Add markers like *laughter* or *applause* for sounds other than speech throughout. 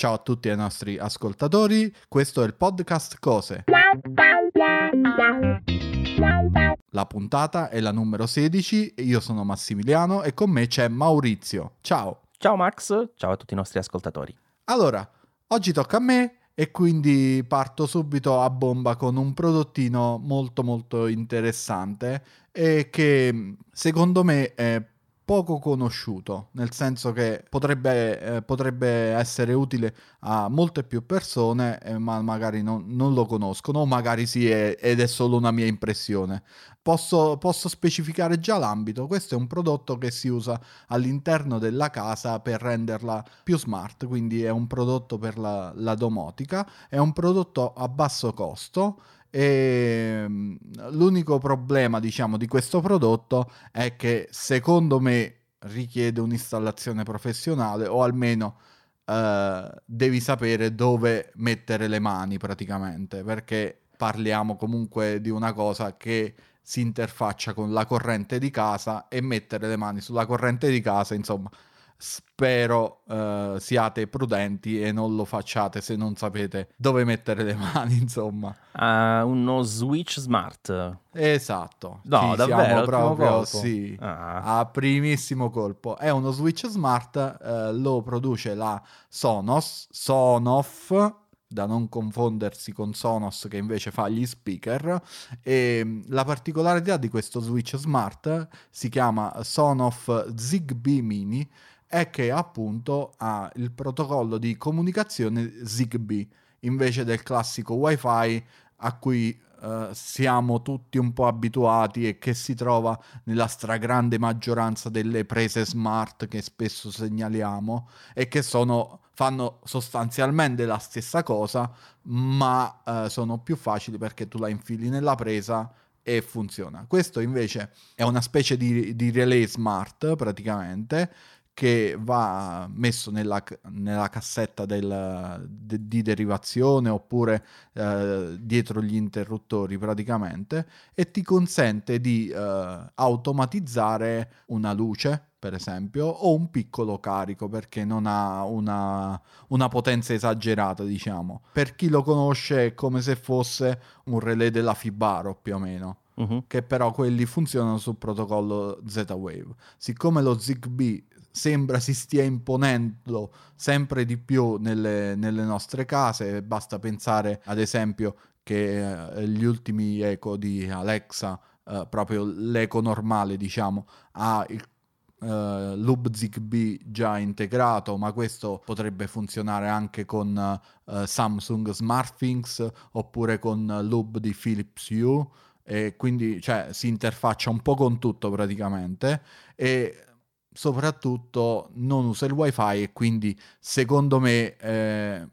Ciao a tutti i nostri ascoltatori, questo è il podcast Cose. La puntata è la numero 16, io sono Massimiliano e con me c'è Maurizio. Ciao. Ciao Max, ciao a tutti i nostri ascoltatori. Allora, oggi tocca a me e quindi parto subito a bomba con un prodottino molto molto interessante e che secondo me è poco conosciuto, nel senso che potrebbe, eh, potrebbe essere utile a molte più persone, eh, ma magari non, non, lo conoscono, o magari sì, è, ed è solo una mia impressione. Posso, posso, specificare già l'ambito, questo è un prodotto che si usa all'interno della casa per renderla più smart, quindi è un prodotto per la, la domotica, è un prodotto a basso costo e mm, l'unico problema, diciamo, di questo prodotto è che secondo me richiede un'installazione professionale o almeno eh, devi sapere dove mettere le mani praticamente, perché parliamo comunque di una cosa che si interfaccia con la corrente di casa e mettere le mani sulla corrente di casa, insomma, Spero uh, siate prudenti e non lo facciate se non sapete dove mettere le *laughs* mani, insomma. Uh, uno Switch Smart. Esatto. No, sì, davvero, proprio sì, ah. a primissimo colpo. È uno Switch Smart, uh, lo produce la Sonos, Sonoff, da non confondersi con Sonos che invece fa gli speaker e mm, la particolarità di questo Switch Smart si chiama Sonoff Zigbee Mini è che appunto ha il protocollo di comunicazione Zigbee invece del classico wifi a cui uh, siamo tutti un po' abituati e che si trova nella stragrande maggioranza delle prese smart che spesso segnaliamo e che sono, fanno sostanzialmente la stessa cosa ma uh, sono più facili perché tu la infili nella presa e funziona. Questo invece è una specie di, di relay smart praticamente che va messo nella, nella cassetta del, de, di derivazione oppure eh, dietro gli interruttori praticamente e ti consente di eh, automatizzare una luce per esempio o un piccolo carico perché non ha una, una potenza esagerata diciamo per chi lo conosce è come se fosse un relay della Fibaro più o meno Uh-huh. che però quelli funzionano sul protocollo Z-Wave. Siccome lo Zigbee sembra si stia imponendo sempre di più nelle, nelle nostre case. Basta pensare, ad esempio, che eh, gli ultimi eco di Alexa, eh, proprio l'eco normale, diciamo, ha il Uh, Loop Zigbee già integrato, ma questo potrebbe funzionare anche con uh, Samsung SmartThings oppure con Loop di Philips Hue e quindi cioè, si interfaccia un po' con tutto praticamente e soprattutto non usa il wifi e quindi secondo me eh,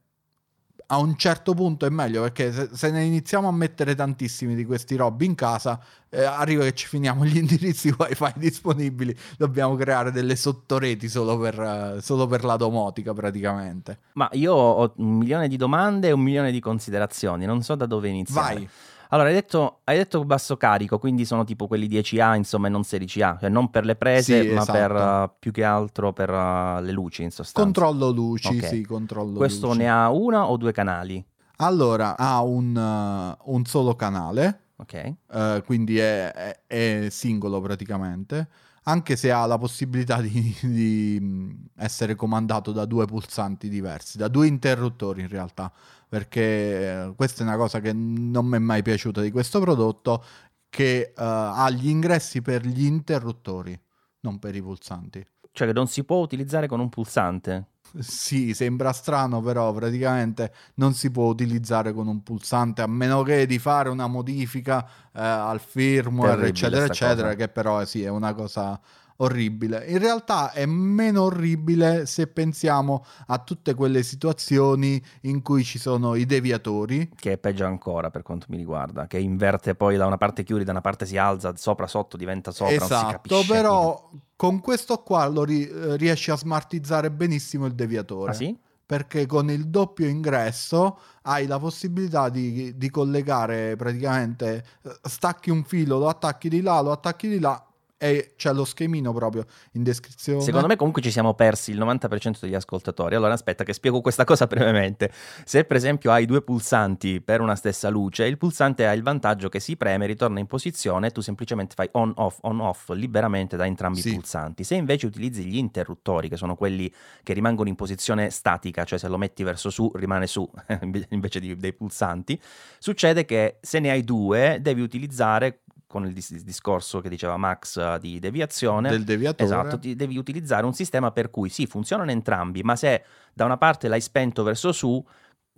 a un certo punto è meglio perché se, se, ne iniziamo a mettere tantissimi di questi robi in casa eh, arriva che ci finiamo gli *laughs* indirizzi wifi disponibili dobbiamo creare delle sottoreti solo per, solo per la domotica praticamente. Ma io ho un milione di domande e un milione di considerazioni non so da dove iniziare. Vai allora, hai detto, hai detto, basso carico, quindi sono tipo quelli 10A, insomma, e non 16A, cioè non per le prese, sì, ma esatto. per uh, più che altro per uh, le luci, in sostanza. Controllo luci, okay. sì, controllo Questo luci. ne ha una o due canali? Allora, ha un, uh, un solo canale, ok. quindi è, è, è, singolo praticamente, anche se ha la possibilità di, di mm, essere comandato da due pulsanti diversi, da due interruttori in realtà perché eh, questa è una cosa che non mi è mai piaciuta di questo prodotto, che uh, ha gli ingressi per gli interruttori, non per i pulsanti. Cioè che non si può utilizzare con un pulsante? Sì, sembra strano, però praticamente non si può utilizzare con un pulsante a meno che di fare una modifica eh, al firmware, Terribile eccetera, eccetera, cosa. che però sì, è una cosa orribile. In realtà è meno orribile se pensiamo a tutte quelle situazioni in cui ci sono i deviatori. Che è peggio ancora per quanto mi riguarda, che inverte poi da una parte chiudi, da una parte si alza, sopra, sotto, diventa sopra. Esatto, però con questo qua lo ri- riesci a smartizzare benissimo il deviatore. Ah sì? perché con il doppio ingresso hai la possibilità di, di, collegare praticamente stacchi un filo, lo attacchi di là, lo attacchi di là e c'è lo schemino proprio in descrizione. Secondo me comunque ci siamo persi il 90% degli ascoltatori. Allora aspetta che spiego questa cosa *laughs* brevemente. Se per esempio hai due pulsanti per una stessa luce, il pulsante ha il vantaggio che si preme, ritorna in posizione e tu semplicemente fai on off on off liberamente da entrambi sì. i pulsanti. Se invece utilizzi gli interruttori, che sono quelli che rimangono in posizione statica, cioè se lo metti verso su rimane su *laughs* invece di, dei pulsanti, succede che se ne hai due devi utilizzare con il dis- discorso che diceva Max uh, di deviazione. Del deviatore. Esatto, devi utilizzare un sistema per cui sì, funzionano entrambi, ma se da una parte l'hai spento verso su,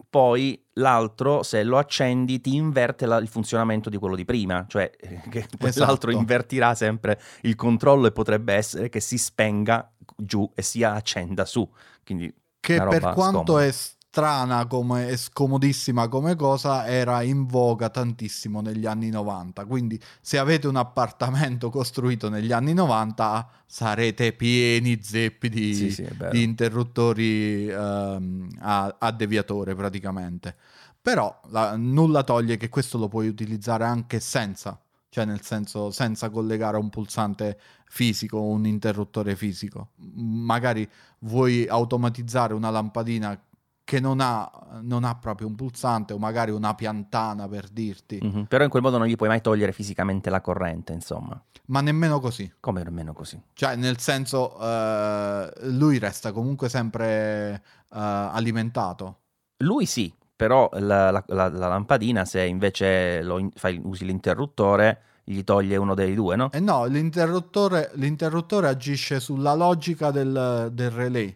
poi l'altro, se lo accendi, ti inverte la, il funzionamento di quello di prima, cioè eh, che esatto. l'altro invertirà sempre il controllo e potrebbe essere che si spenga giù e si accenda su. Quindi che per quanto scomoda. è strana come, e scomodissima come cosa era in voga tantissimo negli anni 90 quindi se avete un appartamento *laughs* costruito negli anni 90 sarete pieni zeppi di, sì, sì, di interruttori um, a, a, deviatore praticamente. Però la, nulla toglie che questo lo puoi utilizzare anche senza cioè nel senso senza collegare un pulsante fisico o un interruttore fisico. Magari vuoi automatizzare una lampadina che non ha, non ha, proprio un pulsante o magari una piantana per dirti. Mm-hmm. Però in quel modo non gli puoi mai togliere fisicamente la corrente, insomma. Ma nemmeno così. Come nemmeno così? Cioè, nel senso, uh, lui resta comunque sempre uh, alimentato. Lui sì, però la, la, la, la lampadina, se invece in, fai, usi l'interruttore, gli toglie uno dei due, no? Eh no, l'interruttore, l'interruttore agisce sulla logica del, del relay.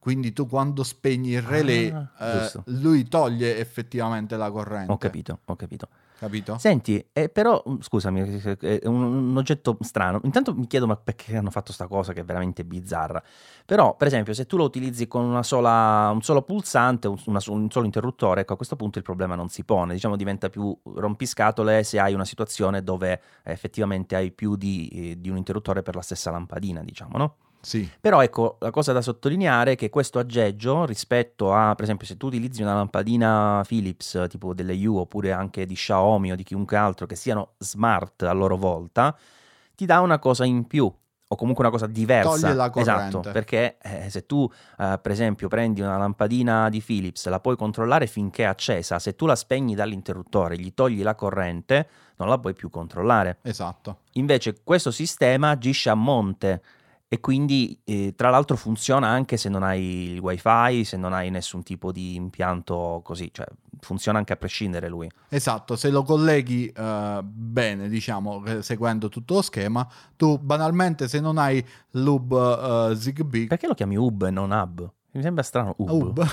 Quindi tu quando spegni il relay, ah, eh, lui toglie effettivamente la corrente. Ho capito, ho capito. Capito? Senti, eh, però mm, scusami, è un, un, oggetto strano. Intanto mi chiedo ma perché hanno fatto questa cosa che è veramente bizzarra. Però, per esempio, se tu lo utilizzi con una sola, un solo pulsante, una, un solo interruttore, ecco, a questo punto il problema non si pone. Diciamo diventa più rompiscatole se hai una situazione dove effettivamente hai più di, eh, di un interruttore per la stessa lampadina, diciamo, no? Sì. Però ecco, la cosa da sottolineare è che questo aggeggio rispetto a, per esempio, se tu utilizzi una lampadina Philips tipo delle U oppure anche di Xiaomi o di chiunque altro che siano smart a loro volta, ti dà una cosa in più o comunque una cosa diversa. Toglie la corrente. Esatto, perché eh, se tu eh, per esempio prendi una lampadina di Philips, la puoi controllare finché è accesa, se tu la spegni dall'interruttore, gli togli la corrente, non la puoi più controllare. Esatto. Invece questo sistema agisce a monte e quindi eh, tra l'altro funziona anche se non hai il wifi, se non hai nessun tipo di impianto così, cioè funziona anche a prescindere lui. Esatto, se lo colleghi uh, bene, diciamo, seguendo tutto lo schema, tu banalmente se non hai l'hub uh, Zigbee... Perché lo chiami hub e non hub? Mi sembra strano Hub. Hub. *laughs*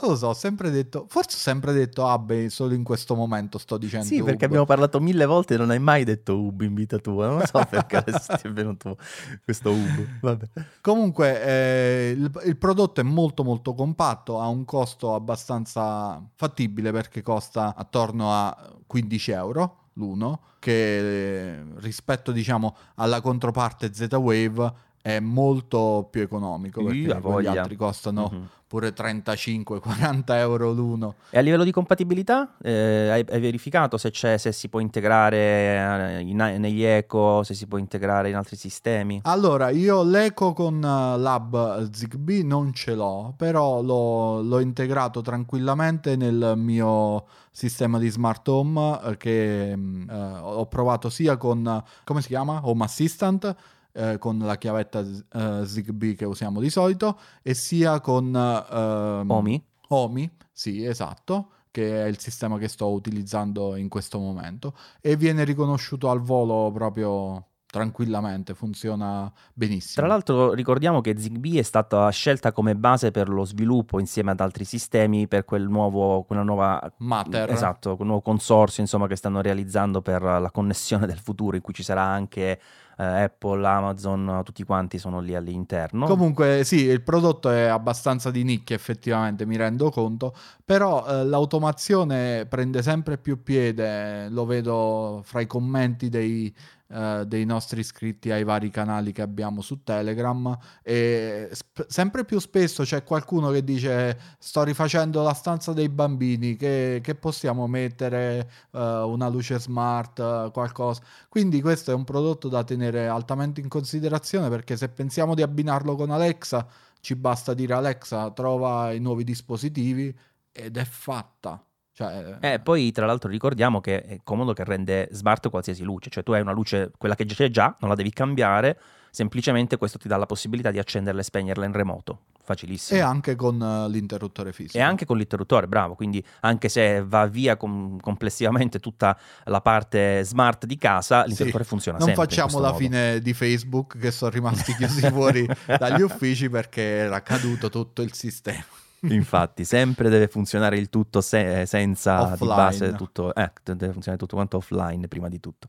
non lo so, ho sempre detto, forse ho sempre detto Hub solo in questo momento sto dicendo Sì, perché abbiamo parlato mille volte e non hai mai detto Hub in vita tua, non so perché *laughs* adesso ti è venuto questo Hub. Vabbè. Comunque eh, il, il, prodotto è molto molto compatto, ha un costo abbastanza fattibile perché costa attorno a 15 euro l'uno, che eh, rispetto diciamo alla controparte Z-Wave è molto più economico perché gli altri costano mm-hmm. pure 35-40 euro l'uno. E a livello di compatibilità eh, hai, hai, verificato se, se, si può integrare eh, in, negli eco, se si può integrare in altri sistemi? Allora, io l'eco con uh, Lab Zigbee non ce l'ho, però l'ho, l'ho integrato tranquillamente nel mio sistema di smart home uh, che uh, ho provato sia con, come si chiama? Home Assistant eh, con la chiavetta uh, Zigbee che usiamo di solito e sia con uh, Omi. Omi, sì, esatto, che è il sistema che sto utilizzando in questo momento e viene riconosciuto al volo proprio tranquillamente, funziona benissimo. Tra l'altro ricordiamo che Zigbee è stata scelta come base per lo sviluppo insieme ad altri sistemi per quel nuovo, quella nuova... Matter. Esatto, quel nuovo consorzio insomma che stanno realizzando per la connessione del futuro in cui ci sarà anche eh, Apple, Amazon, tutti quanti sono lì all'interno. Comunque sì, il prodotto è abbastanza di nicchia effettivamente, mi rendo conto, però eh, l'automazione prende sempre più piede, lo vedo fra i commenti dei eh, dei nostri iscritti ai vari canali che abbiamo su Telegram e sp- sempre più spesso c'è qualcuno che dice sto rifacendo la stanza dei bambini che, che possiamo mettere uh, una luce smart qualcosa quindi questo è un prodotto da tenere tenere altamente in considerazione perché se pensiamo di abbinarlo con Alexa, ci basta dire Alexa trova i nuovi dispositivi ed è fatta. Cioè, eh, poi tra l'altro ricordiamo che è comodo che rende smart qualsiasi luce, cioè tu hai una luce, quella che c'è già, non la devi cambiare, semplicemente questo ti dà la possibilità di accenderla e spegnerla in remoto, facilissimo. E anche con uh, l'interruttore fisico. E anche con l'interruttore, bravo, quindi anche se va via com- complessivamente tutta la parte smart di casa, l'interruttore sì. funziona non sempre. Non facciamo la modo. fine di Facebook che sono rimasti chiusi fuori *laughs* dagli uffici perché era caduto tutto il sistema. Infatti, sempre deve funzionare il tutto se- senza offline. di base tutto, eh, deve funzionare tutto quanto offline prima di tutto.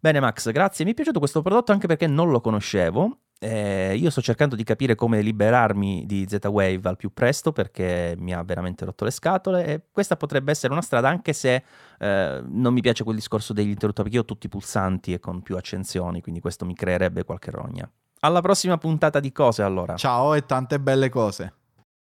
Bene Max, grazie, mi è piaciuto questo prodotto anche perché non lo conoscevo. Eh, io sto cercando di capire come liberarmi di Z-Wave al più presto perché mi ha veramente rotto le scatole e questa potrebbe essere una strada anche se eh, non mi piace quel discorso degli interruttori perché io ho tutti i pulsanti e con più accensioni, quindi questo mi creerebbe qualche rogna. Alla prossima puntata di cose allora. Ciao e tante belle cose.